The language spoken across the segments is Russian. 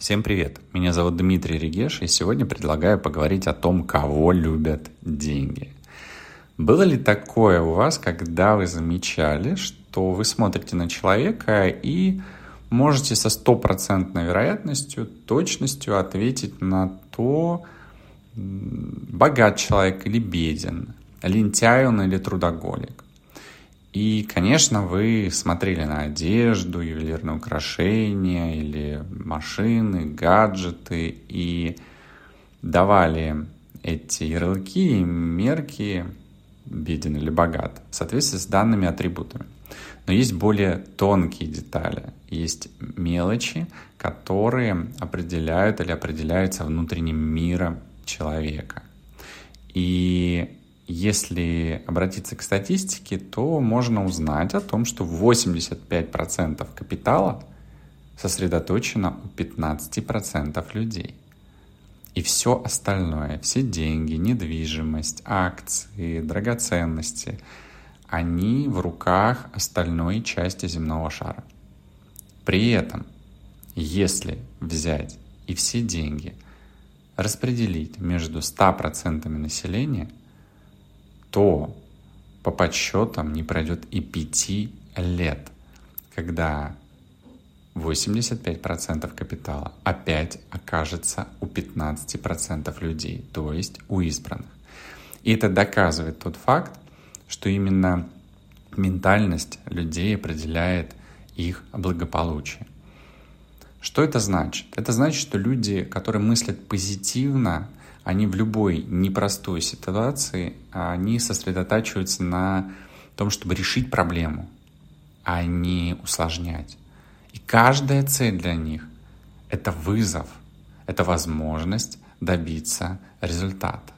Всем привет! Меня зовут Дмитрий Регеш, и сегодня предлагаю поговорить о том, кого любят деньги. Было ли такое у вас, когда вы замечали, что вы смотрите на человека и можете со стопроцентной вероятностью, точностью ответить на то, богат человек или беден, лентяй он или трудоголик. И, конечно, вы смотрели на одежду, ювелирные украшения или машины, гаджеты и давали эти ярлыки и мерки беден или богат в соответствии с данными атрибутами. Но есть более тонкие детали, есть мелочи, которые определяют или определяются внутренним миром человека. И если обратиться к статистике, то можно узнать о том, что 85% капитала сосредоточено у 15% людей. И все остальное, все деньги, недвижимость, акции, драгоценности, они в руках остальной части земного шара. При этом, если взять и все деньги распределить между 100% населения – то по подсчетам не пройдет и пяти лет, когда 85% капитала опять окажется у 15% людей, то есть у избранных. И это доказывает тот факт, что именно ментальность людей определяет их благополучие. Что это значит? Это значит, что люди, которые мыслят позитивно, они в любой непростой ситуации, они сосредотачиваются на том, чтобы решить проблему, а не усложнять. И каждая цель для них — это вызов, это возможность добиться результата.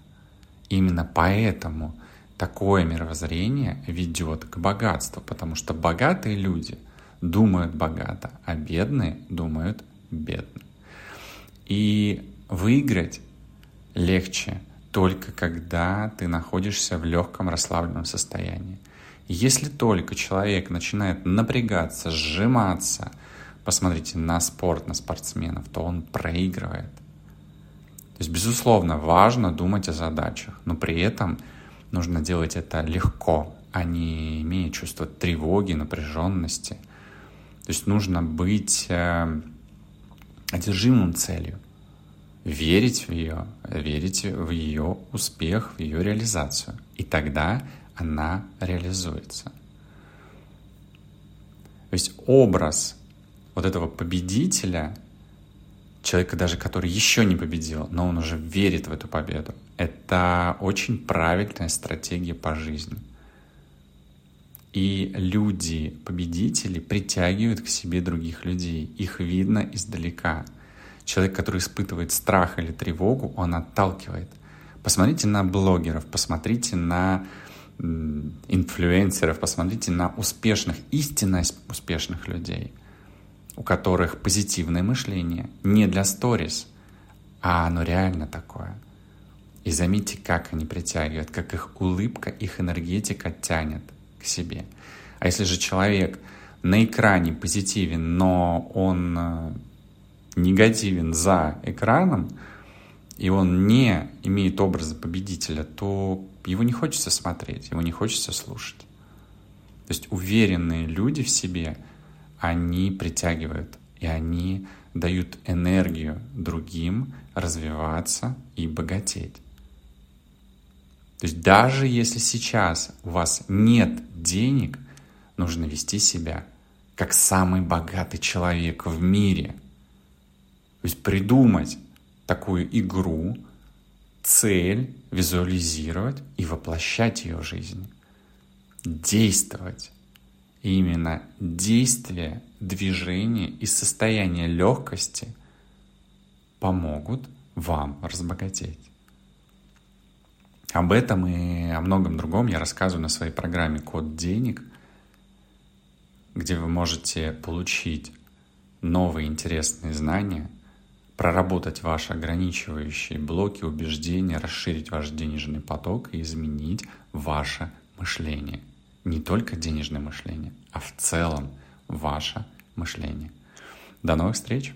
Именно поэтому такое мировоззрение ведет к богатству, потому что богатые люди думают богато, а бедные думают бедно. И выиграть легче только когда ты находишься в легком расслабленном состоянии. Если только человек начинает напрягаться, сжиматься, посмотрите на спорт, на спортсменов, то он проигрывает. То есть, безусловно, важно думать о задачах, но при этом нужно делать это легко, а не имея чувство тревоги, напряженности. То есть нужно быть э, одержимым целью верить в ее, верить в ее успех, в ее реализацию. И тогда она реализуется. То есть образ вот этого победителя, человека даже, который еще не победил, но он уже верит в эту победу, это очень правильная стратегия по жизни. И люди, победители, притягивают к себе других людей. Их видно издалека – Человек, который испытывает страх или тревогу, он отталкивает. Посмотрите на блогеров, посмотрите на инфлюенсеров, посмотрите на успешных, истинно успешных людей, у которых позитивное мышление не для сторис, а оно реально такое. И заметьте, как они притягивают, как их улыбка, их энергетика тянет к себе. А если же человек на экране позитивен, но он э, негативен за экраном, и он не имеет образа победителя, то его не хочется смотреть, его не хочется слушать. То есть уверенные люди в себе, они притягивают, и они дают энергию другим развиваться и богатеть. То есть даже если сейчас у вас нет денег, нужно вести себя как самый богатый человек в мире – то есть придумать такую игру, цель, визуализировать и воплощать ее в жизнь. Действовать. И именно действие, движение и состояние легкости помогут вам разбогатеть. Об этом и о многом другом я рассказываю на своей программе «Код денег», где вы можете получить новые интересные знания – проработать ваши ограничивающие блоки, убеждения, расширить ваш денежный поток и изменить ваше мышление. Не только денежное мышление, а в целом ваше мышление. До новых встреч!